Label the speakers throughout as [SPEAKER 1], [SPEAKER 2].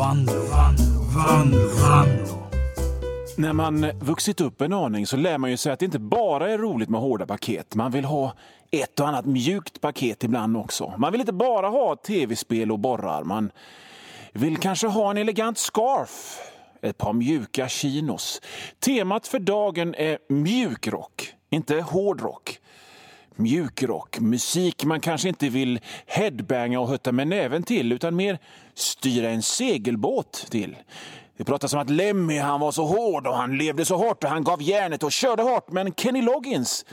[SPEAKER 1] Vanlo, Vanlo, Vanlo, Vanlo.
[SPEAKER 2] När man vuxit upp en aning så lär man ju sig att det inte bara är roligt med hårda paket. Man vill ha ett och annat mjukt paket ibland också. Man vill inte bara ha tv-spel och borrar. Man vill kanske ha en elegant scarf, ett par mjuka chinos. Temat för dagen är mjukrock, inte hårdrock. Mjukrock, musik man kanske inte vill headbanga och hutta med näven till utan mer styra en segelbåt till. Det pratas om att Lemmy han var så hård och han levde så hårt och han gav järnet och körde hårt. Men Kenny Loggins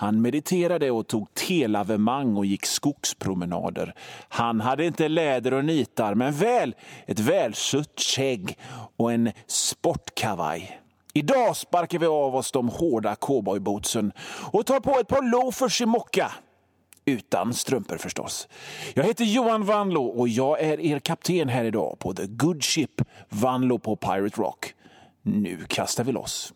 [SPEAKER 2] han mediterade och tog telavemang och gick skogspromenader. Han hade inte läder och nitar, men väl ett välsutt skägg och en sportkavaj. Idag sparkar vi av oss de hårda cowboybootsen och tar på ett par loafers i mocka. Utan strumpor förstås. Jag heter Johan Vanlo och jag är er kapten här idag på The Good Ship Vanlo på Pirate Rock. Nu kastar vi loss.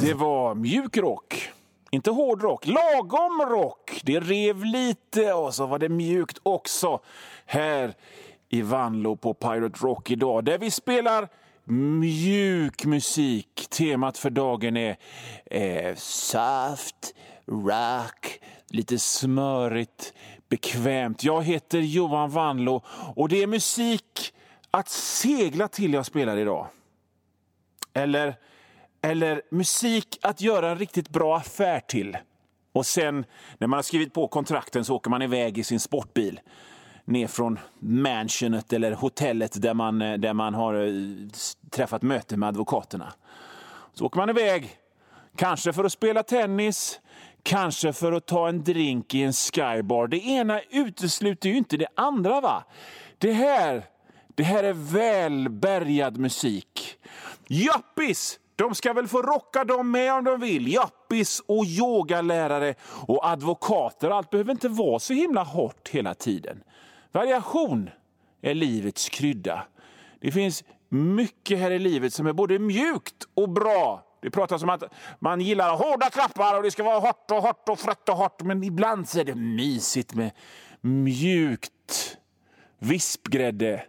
[SPEAKER 2] Det var mjuk rock. Inte hård rock, lagom rock. Det rev lite och så var det mjukt också här i Vanlo på Pirate Rock idag där vi spelar mjuk musik. Temat för dagen är eh, soft, rock, lite smörigt, bekvämt. Jag heter Johan Vanlo och det är musik att segla till jag spelar idag. Eller, eller musik att göra en riktigt bra affär till. Och sen när man har skrivit på kontrakten så åker man iväg i sin sportbil ner från mansionet eller hotellet där man, där man har eh, träffat möte med advokaterna. Så åker man iväg, kanske för att spela tennis, kanske för att ta en drink i en skybar. Det ena utesluter ju inte det andra. va? Det här, det här är välbärgad musik. Jappis! De ska väl få rocka dem med om de vill. Jappis och yogalärare och advokater. Allt behöver inte vara så himla hårt hela tiden. Variation är livets krydda. Det finns mycket här i livet som är både mjukt och bra. Det pratas om att man gillar hårda klappar och det ska vara hårt och hårt och frött och hårt. Men ibland så är det mysigt med mjukt vispgrädde.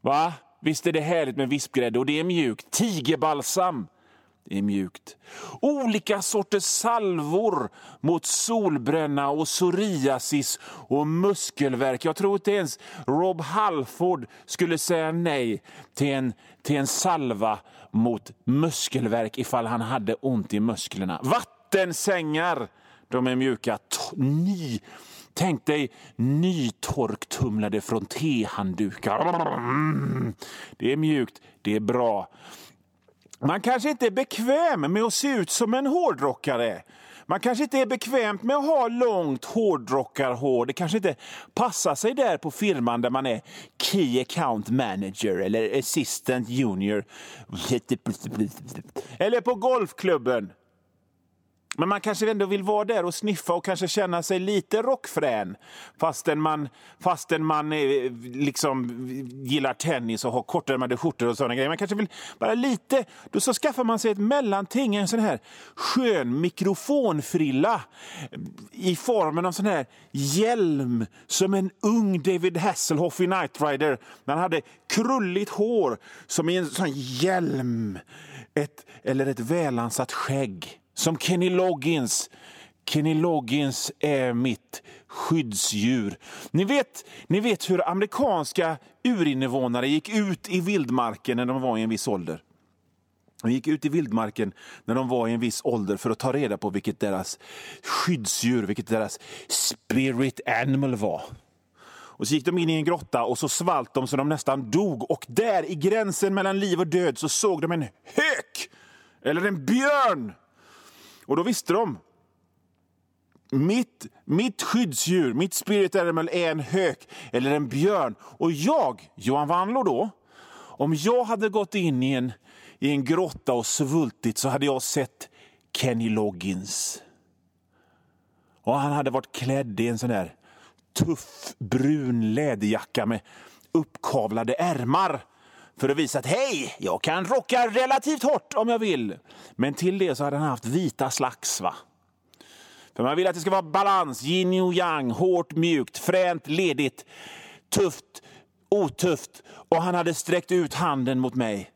[SPEAKER 2] Va? Visst är det härligt med vispgrädde och det är mjukt. Tigerbalsam är mjukt. Olika sorters salvor mot solbränna och psoriasis och muskelvärk. Jag tror inte ens Rob Halford skulle säga nej till en, till en salva mot muskelvärk ifall han hade ont i musklerna. Vattensängar, de är mjuka. Ny Tänk dig nytorktumlade från tehanddukar. Mm. Det är mjukt, det är bra. Man kanske inte är bekväm med att se ut som en hårdrockare. Man kanske inte är bekväm med att ha långt hårdrockarhår. Det kanske inte passar sig där på firman där man är Key Account Manager eller Assistant Junior. Eller på golfklubben. Men man kanske ändå vill vara där och sniffa och kanske känna sig lite rockfrän fastän man, fastän man eh, liksom gillar tennis och har kortärmade skjortor och sådana grejer. Man kanske vill bara lite. Då så skaffar man sig ett mellanting, en sån här skön mikrofonfrilla eh, i formen av sån här hjälm som en ung David Hasselhoff i Knight Rider. Han hade krulligt hår som i en sån hjälm. Ett, eller ett välansat skägg. Som Kenny Loggins. Kenny Loggins är mitt skyddsdjur. Ni vet, ni vet hur amerikanska urinvånare gick ut i vildmarken när de var i en viss ålder. De gick ut i vildmarken när de var i en viss ålder för att ta reda på vilket deras skyddsdjur, vilket deras spirit animal var. Och så gick de in i en grotta och så svalt de så de nästan dog. Och där i gränsen mellan liv och död så såg de en hök! Eller en björn! Och då visste de. Mitt, mitt skyddsdjur, mitt spirit animal är en hök eller en björn. Och jag, Johan Wanlo då, om jag hade gått in i en, i en grotta och svultit så hade jag sett Kenny Loggins. Och han hade varit klädd i en sån där tuff brun läderjacka med uppkavlade ärmar för att visa att hej, jag kan rocka relativt hårt om jag vill. Men till det så hade han haft vita slacks. va? För man vill att det ska vara balans, yin och yang, hårt, mjukt, fränt, ledigt, tufft otufft och han hade sträckt ut handen mot mig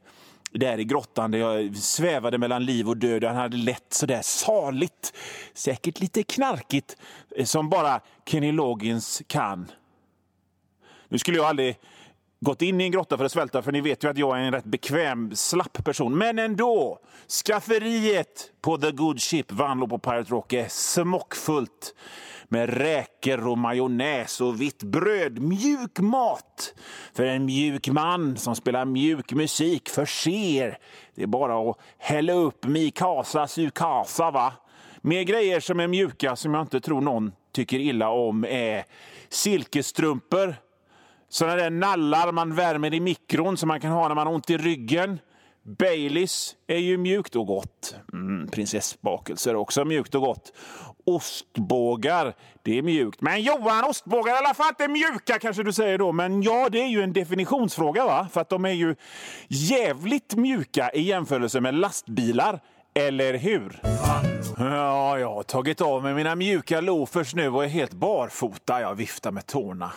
[SPEAKER 2] där i grottan där jag svävade mellan liv och död. Han hade lett sådär saligt, säkert lite knarkigt, eh, som bara Kenny Loggins kan. Nu skulle jag aldrig gått in i en grotta för att svälta, för ni vet ju att jag är en rätt bekväm, slapp person. Men ändå! Skafferiet på The Good Ship, Vanlo på Pirate Rock, är smockfullt med räkor och majonnäs och vitt bröd. Mjuk mat för en mjuk man som spelar mjuk musik för er. Det är bara att hälla upp Mikasa Sukasa, va? Mer grejer som är mjuka som jag inte tror någon tycker illa om är silkesstrumpor såna där nallar man värmer i mikron som man kan ha när man har ont i ryggen. Baileys är ju mjukt och gott. Mm, prinsessbakelser är också mjukt och gott. Ostbågar, det är mjukt. Men Johan, ostbågar är i alla fall inte mjuka kanske du säger då. Men ja, det är ju en definitionsfråga va? För att de är ju jävligt mjuka i jämförelse med lastbilar. Eller hur? Ja, jag har tagit av mig mina mjuka loafers nu och är helt barfota. Jag viftar med tårna.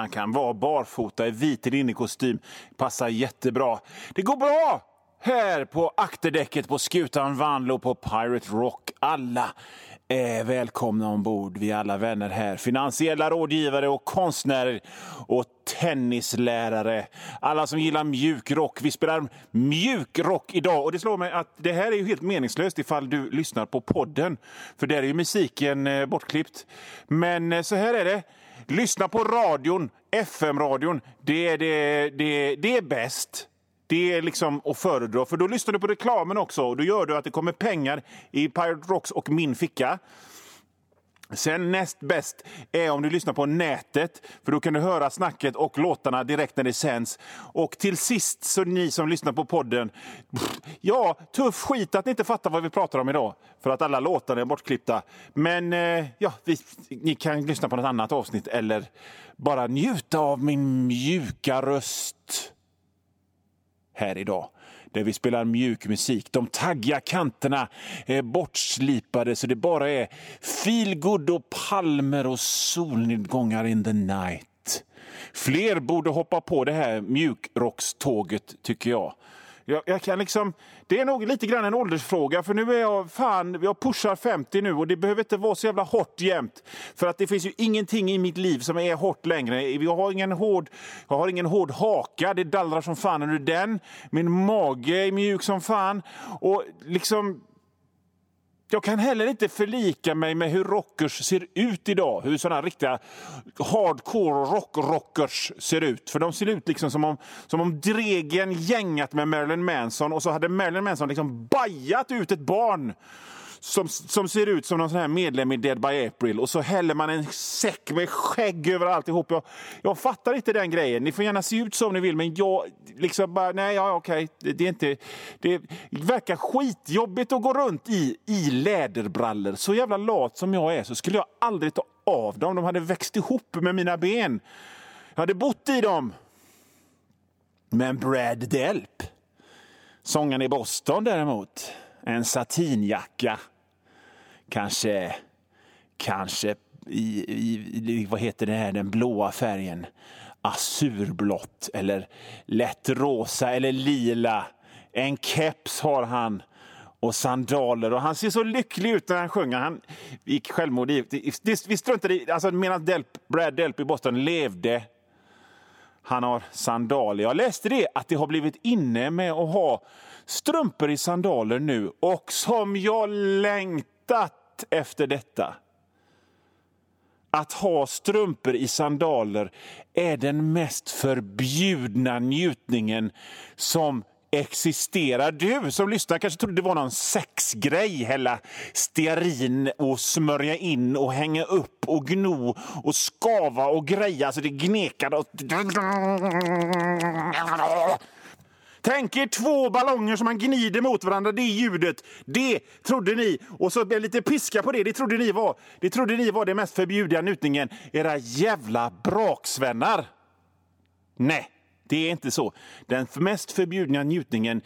[SPEAKER 2] Han kan vara barfota i vit linnekostym. Passar jättebra. Det går bra här på akterdäcket på skutan Vanlo på Pirate Rock. Alla är välkomna ombord. Vi är alla vänner här. Finansiella rådgivare och konstnärer och tennislärare. Alla som gillar mjuk rock. Vi spelar mjuk rock idag och det slår mig att det här är ju helt meningslöst ifall du lyssnar på podden. För där är ju musiken eh, bortklippt. Men eh, så här är det. Lyssna på radion, FM-radion. Det, är det, det, det är bäst. Det är liksom att föredra, för då lyssnar du på reklamen också och då gör du att det kommer pengar i Pirate Rocks och min ficka. Sen näst bäst är om du lyssnar på nätet, för då kan du höra snacket och låtarna direkt när det sänds. Och till sist, så ni som lyssnar på podden, ja, tuff skit att ni inte fattar vad vi pratar om idag, för att alla låtar är bortklippta. Men eh, ja, vi, ni kan lyssna på något annat avsnitt eller bara njuta av min mjuka röst här idag där vi spelar mjuk musik. De taggiga kanterna är bortslipade så det bara är feelgood och palmer och solnedgångar in the night. Fler borde hoppa på det här mjukrockståget, tycker jag. Jag, jag, kan liksom, det är nog lite grann en åldersfråga, för nu är jag fan, jag pushar 50 nu och det behöver inte vara så jävla hårt jämt. För att det finns ju ingenting i mitt liv som är hårt längre. Jag har ingen hård, jag har ingen hård haka, det dallrar som fan under den. Min mage är mjuk som fan. Och liksom, jag kan heller inte förlika mig med hur rockers ser ut idag. Hur sådana riktiga hardcore rock-rockers ser ut. För de ser ut liksom som om, som om Dregen gängat med Marilyn Manson och så hade Marilyn Manson liksom bajat ut ett barn som, som ser ut som någon sån här medlem i Dead by April och så häller man en säck med skägg över alltihop. Jag, jag fattar inte den grejen. Ni får gärna se ut som ni vill, men jag liksom bara, nej, ja, okej, det, det, är inte, det verkar skitjobbigt att gå runt i, i läderbrallor. Så jävla lat som jag är så skulle jag aldrig ta av dem. De hade växt ihop med mina ben. Jag hade bott i dem. Men Brad Delp, sångaren i Boston däremot, en satinjacka. Kanske, kanske i, i, vad heter det här, den blåa färgen? Azurblått eller lätt rosa eller lila. En keps har han och sandaler. Och Han ser så lycklig ut när han sjunger. Han gick självmord i. Vi struntade i... Alltså, medan Delp, Brad Delp i Boston levde han har sandaler. Jag läste det att det har blivit inne med att ha strumpor i sandaler nu och som jag längtat efter detta. Att ha strumpor i sandaler är den mest förbjudna njutningen som existerar. Du som lyssnar kanske trodde det var någon sexgrej. Hälla stearin och smörja in och hänga upp och gno och skava och greja. så det gnekade och... Tänk er två ballonger som man gnider mot varandra. Det ljudet, det trodde ni. Och så lite piska på det. Det trodde ni var det, trodde ni var det mest förbjudna njutningen. Era jävla braksvänner. Nej, det är inte så. Den mest förbjudna njutningen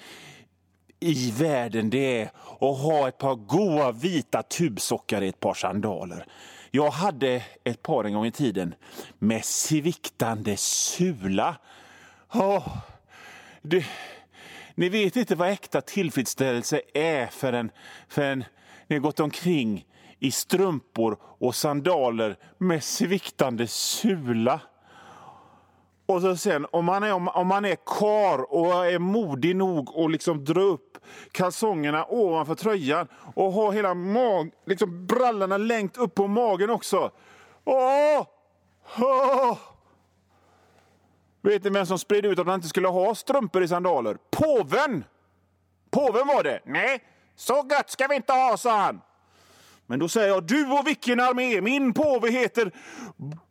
[SPEAKER 2] i världen det är att ha ett par goa vita tubsockar i ett par sandaler. Jag hade ett par en gång i tiden med sviktande sula. Oh, du, ni vet inte vad äkta tillfredsställelse är förrän, förrän ni har gått omkring i strumpor och sandaler med sviktande sula. Och så sen, om man är, om man är kar och är modig nog att liksom dra upp kalsongerna ovanför tröjan och ha hela mag, liksom brallorna längt upp på magen också. Åh! Åh! Vet ni vem som spred ut att man inte skulle ha strumpor i sandaler? Påven! Påven var det. Nej, så gött ska vi inte ha, sa han. Men då säger jag, du och vilken armé? Min påve heter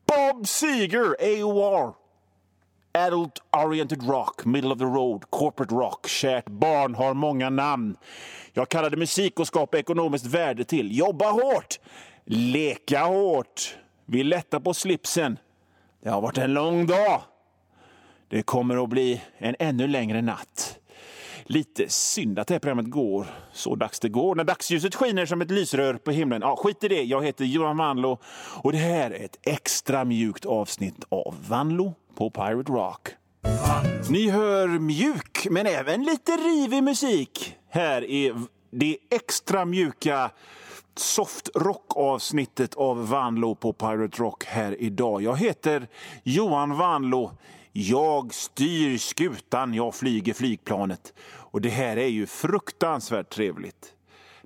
[SPEAKER 2] Bob Seger, AOR. Adult Oriented Rock, Middle of the Road, Corporate Rock, Kärt barn har många namn. Jag kallade musik och skapa ekonomiskt värde till jobba hårt, leka hårt. Vi lättar på slipsen. Det har varit en lång dag. Det kommer att bli en ännu längre natt. Lite synd att det här programmet går så dags det går. När dagsljuset skiner som ett lysrör på himlen. Ja, skit i det. Jag heter Johan Vanlo och det här är ett extra mjukt avsnitt av Vanlo på Pirate Rock. Ni hör mjuk, men även lite rivig musik här i det extra mjuka soft rock-avsnittet av Vanlo på Pirate Rock här idag. Jag heter Johan Vanlo. Jag styr skutan, jag flyger flygplanet. Och det här är ju fruktansvärt trevligt.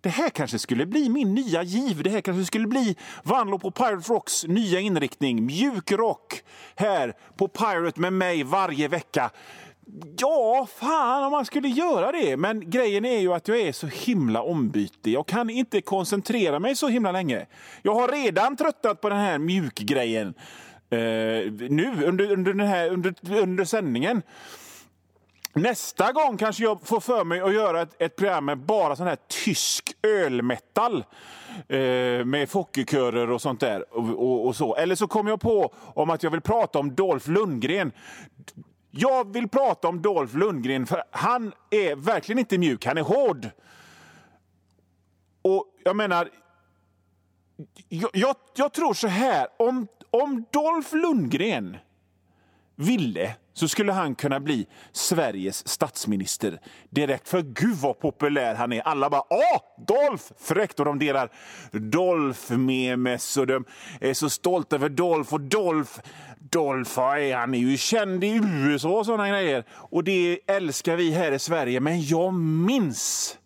[SPEAKER 2] Det här kanske skulle bli min nya giv. Det här kanske skulle bli Vanlo på Pirate Rocks nya inriktning. Mjuk rock här på Pirate med mig varje vecka. Ja, fan om man skulle göra det. Men grejen är ju att jag är så himla ombytlig. Jag kan inte koncentrera mig så himla länge. Jag har redan tröttat på den här mjukgrejen eh, nu under, under, den här, under, under sändningen. Nästa gång kanske jag får för mig att göra ett, ett program med bara sån här tysk ölmetal. Eh, med Fockekörer och sånt där. Och, och, och, så. Eller så kommer jag på om att jag vill prata om Dolph Lundgren. Jag vill prata om Dolph Lundgren för han är verkligen inte mjuk, han är hård. Och jag menar, jag, jag, jag tror så här, om, om Dolph Lundgren ville så skulle han kunna bli Sveriges statsminister direkt. För gud vad populär han är. Alla bara åh, Dolph! Fräckt! Och de delar Dolph-memes och de är så stolta över Dolph. Och Dolph, Dolph är, han är ju känd i USA och sådana grejer. Och det älskar vi här i Sverige. Men jag minns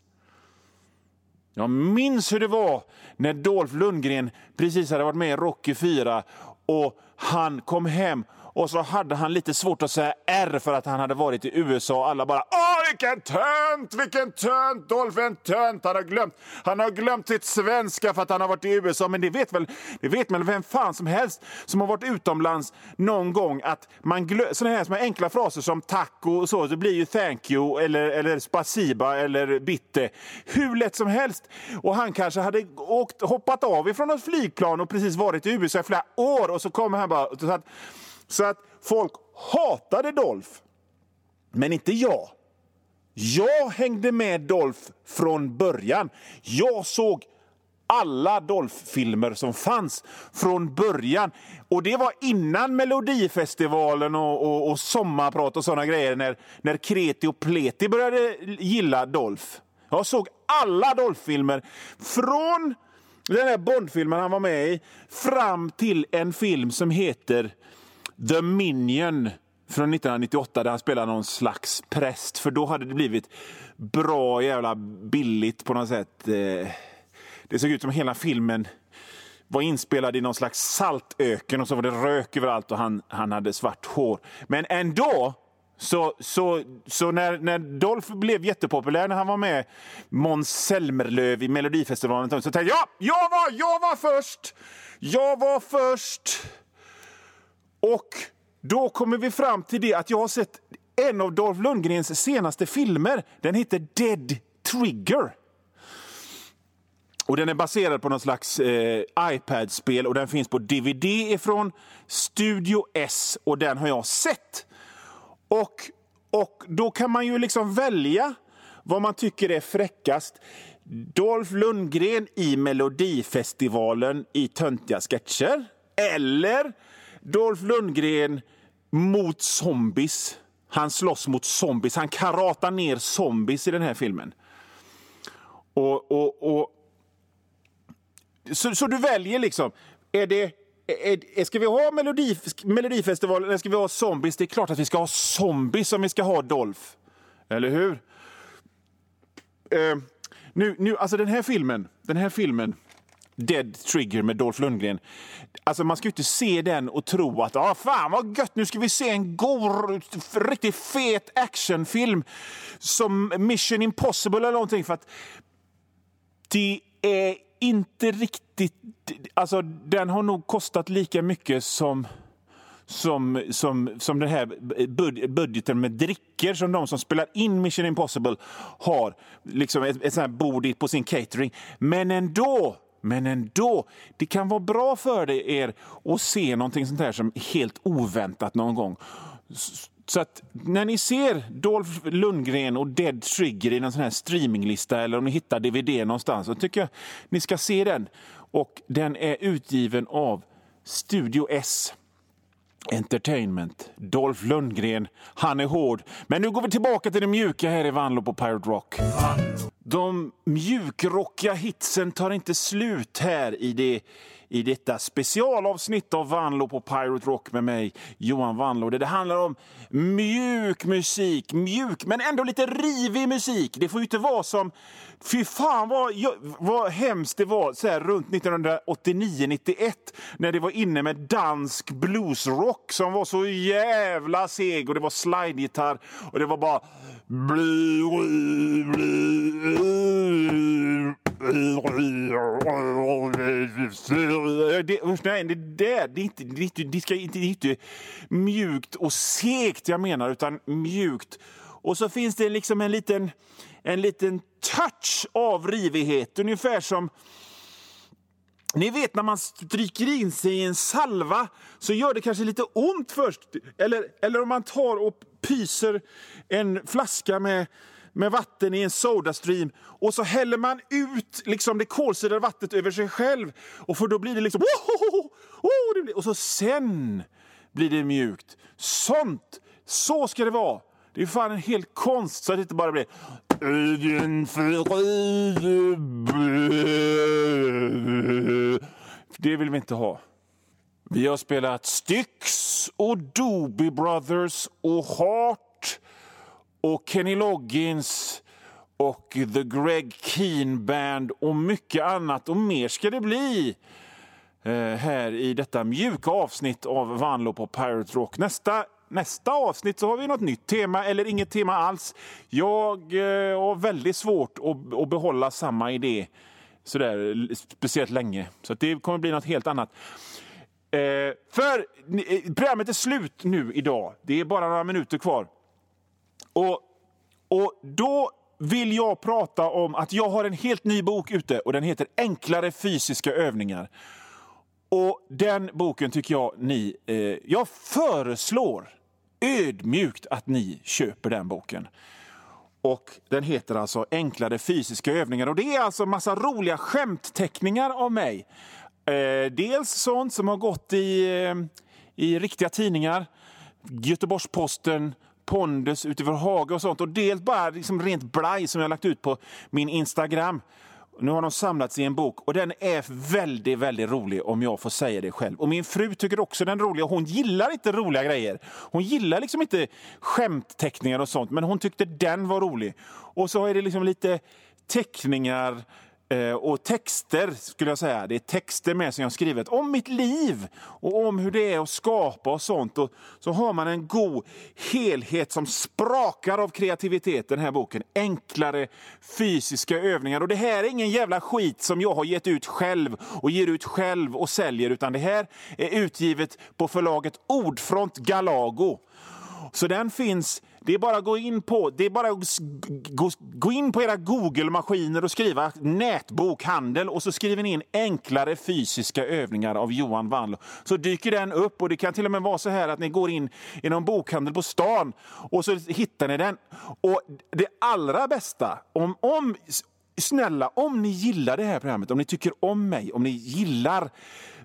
[SPEAKER 2] jag minns hur det var när Dolph Lundgren precis hade varit med i Rocky 4 och han kom hem och så hade han lite svårt att säga R för att han hade varit i USA. Alla bara Åh, vilken tönt! Vilken tönt! Dolph är en tönt! Han har glömt, han har glömt sitt svenska för att han har varit i USA. Men det vet väl, det vet väl vem fan som helst som har varit utomlands någon gång att man glömmer sådana här, här enkla fraser som tack och så, det blir ju thank you eller, eller spasiba eller bitte. Hur lätt som helst. Och han kanske hade åkt, hoppat av ifrån ett flygplan och precis varit i USA i flera år och så kommer han bara... Så att, så att folk hatade Dolph. Men inte jag. Jag hängde med Dolph från början. Jag såg alla Dolph-filmer som fanns från början. Och Det var innan Melodifestivalen och, och, och Sommarprat och såna grejer när, när Kreti och Pleti började gilla Dolph. Jag såg alla Dolph-filmer från den där Bond-filmen han var med i fram till en film som heter The Minion från 1998 där han spelar någon slags präst. För då hade det blivit bra jävla billigt på något sätt. Eh, det såg ut som hela filmen var inspelad i någon slags saltöken och så var det rök överallt och han, han hade svart hår. Men ändå så, så, så när, när Dolph blev jättepopulär när han var med Måns Zelmerlöw i Melodifestivalen så tänkte jag jag var, jag var först! Jag var först! Och då kommer vi fram till det att jag har sett en av Dolph Lundgrens senaste filmer. Den heter Dead Trigger. Och Den är baserad på någon slags eh, iPad-spel och den finns på DVD ifrån Studio S och den har jag sett. Och, och Då kan man ju liksom välja vad man tycker är fräckast. Dolph Lundgren i Melodifestivalen i töntiga sketcher. Eller Dolph Lundgren mot zombies. Han slåss mot zombies. Han karatar ner zombies i den här filmen. Och, och, och... Så, så du väljer liksom. Är det är, ska vi ha Melodi, Melodifestivalen eller ska vi ha zombies? Det är klart att vi ska ha zombies om vi ska ha Dolph. Eller hur? Uh, nu, nu, alltså den här filmen, den här filmen Dead Trigger med Dolph Lundgren. Alltså man ska ju inte se den och tro att ah, fan vad gött, nu ska vi se en god, riktigt fet actionfilm som Mission Impossible eller någonting. För att det är inte riktigt... Alltså den har nog kostat lika mycket som som, som, som den här budgeten med drickor som de som spelar in Mission Impossible har. Liksom ett, ett sånt här bord på sin catering. Men ändå, men ändå, det kan vara bra för er att se någonting sånt här som helt oväntat någon gång. Så att när ni ser Dolph Lundgren och Dead Trigger i en sån här streaminglista eller om ni hittar DVD någonstans så tycker jag ni ska se den. Och den är utgiven av Studio S. Entertainment. Dolph Lundgren, han är hård. Men nu går vi tillbaka till det mjuka här i Vanlo på Pirate Rock. De mjukrockiga hitsen tar inte slut här i det i detta specialavsnitt av Vanlo på Pirate Rock med mig, Johan Vanlo. Det, det handlar om mjuk musik, mjuk men ändå lite rivig musik. Det får ju inte vara som... Fy fan vad, vad hemskt det var så här, runt 1989-91 när det var inne med dansk bluesrock som var så jävla seg och det var slidegitarr och det var bara... Det, nej, det, där... det, är inte, det, är inte, det, ska inte, det är inte mjukt och segt jag menar, utan mjukt. Och så finns det liksom en liten, en liten touch av rivighet, ungefär som ni vet när man stryker in sig i en salva så gör det kanske lite ont först. Eller, eller om man tar och pyser en flaska med med vatten i en Sodastream och så häller man ut liksom det kolsyrade vattnet över sig själv. Och för då blir det liksom... Oh, oh, oh, och så sen blir det mjukt. Sånt! Så ska det vara. Det är fan en hel konst så att det inte bara blir... Det vill vi inte ha. Vi har spelat Styx och Doobie Brothers och Heart och Kenny Loggins och The Greg Keen Band och mycket annat. Och mer ska det bli eh, här i detta mjuka avsnitt av Vanlo på Pirate Rock. Nästa, nästa avsnitt så har vi något nytt tema, eller inget tema alls. Jag eh, har väldigt svårt att, att behålla samma idé sådär speciellt länge. Så det kommer bli något helt annat. Eh, för eh, programmet är slut nu idag. Det är bara några minuter kvar. Och, och då vill jag prata om att jag har en helt ny bok ute och den heter Enklare fysiska övningar. Och Den boken tycker jag ni... Eh, jag föreslår ödmjukt att ni köper den boken. Och Den heter alltså Enklare fysiska övningar. Och Det är alltså massa roliga skämtteckningar av mig. Eh, dels sånt som har gått i, eh, i riktiga tidningar. Göteborgs-Posten, pondus utifrån Haga och sånt. Och dels bara liksom rent blaj som jag lagt ut på min Instagram. Nu har de samlats i en bok och den är väldigt, väldigt rolig om jag får säga det själv. Och min fru tycker också den är rolig och hon gillar inte roliga grejer. Hon gillar liksom inte skämtteckningar och sånt, men hon tyckte den var rolig. Och så är det liksom lite teckningar Eh, och texter, skulle jag säga. Det är texter med som jag skrivit om mitt liv och om hur det är att skapa och sånt. Och så har man en god helhet som sprakar av kreativitet, den här boken. Enklare fysiska övningar. Och det här är ingen jävla skit som jag har gett ut själv och ger ut själv och säljer, utan det här är utgivet på förlaget Ordfront Galago. Så den finns det är bara att gå in på, det är bara gå, gå in på era Google-maskiner och skriva nätbokhandel och så skriver ni in enklare fysiska övningar av Johan Wall. Så dyker den upp och det kan till och med vara så här att ni går in i någon bokhandel på stan och så hittar ni den. Och det allra bästa, om, om snälla, om ni gillar det här programmet, om ni tycker om mig, om ni gillar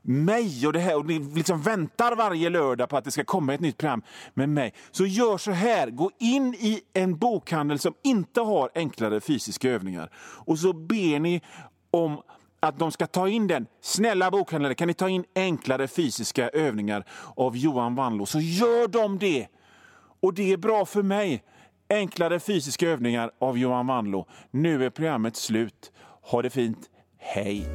[SPEAKER 2] mig och det här och ni liksom väntar varje lördag på att det ska komma ett nytt program med mig. Så gör så här, gå in i en bokhandel som inte har enklare fysiska övningar och så ber ni om att de ska ta in den. Snälla bokhandlare, kan ni ta in enklare fysiska övningar av Johan Wanlo? Så gör de det! Och det är bra för mig. Enklare fysiska övningar av Johan Wanlo. Nu är programmet slut. Ha det fint. Hej!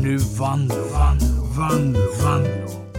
[SPEAKER 1] Nu Vanlo, Vanlo, Vanlo, Vanlo.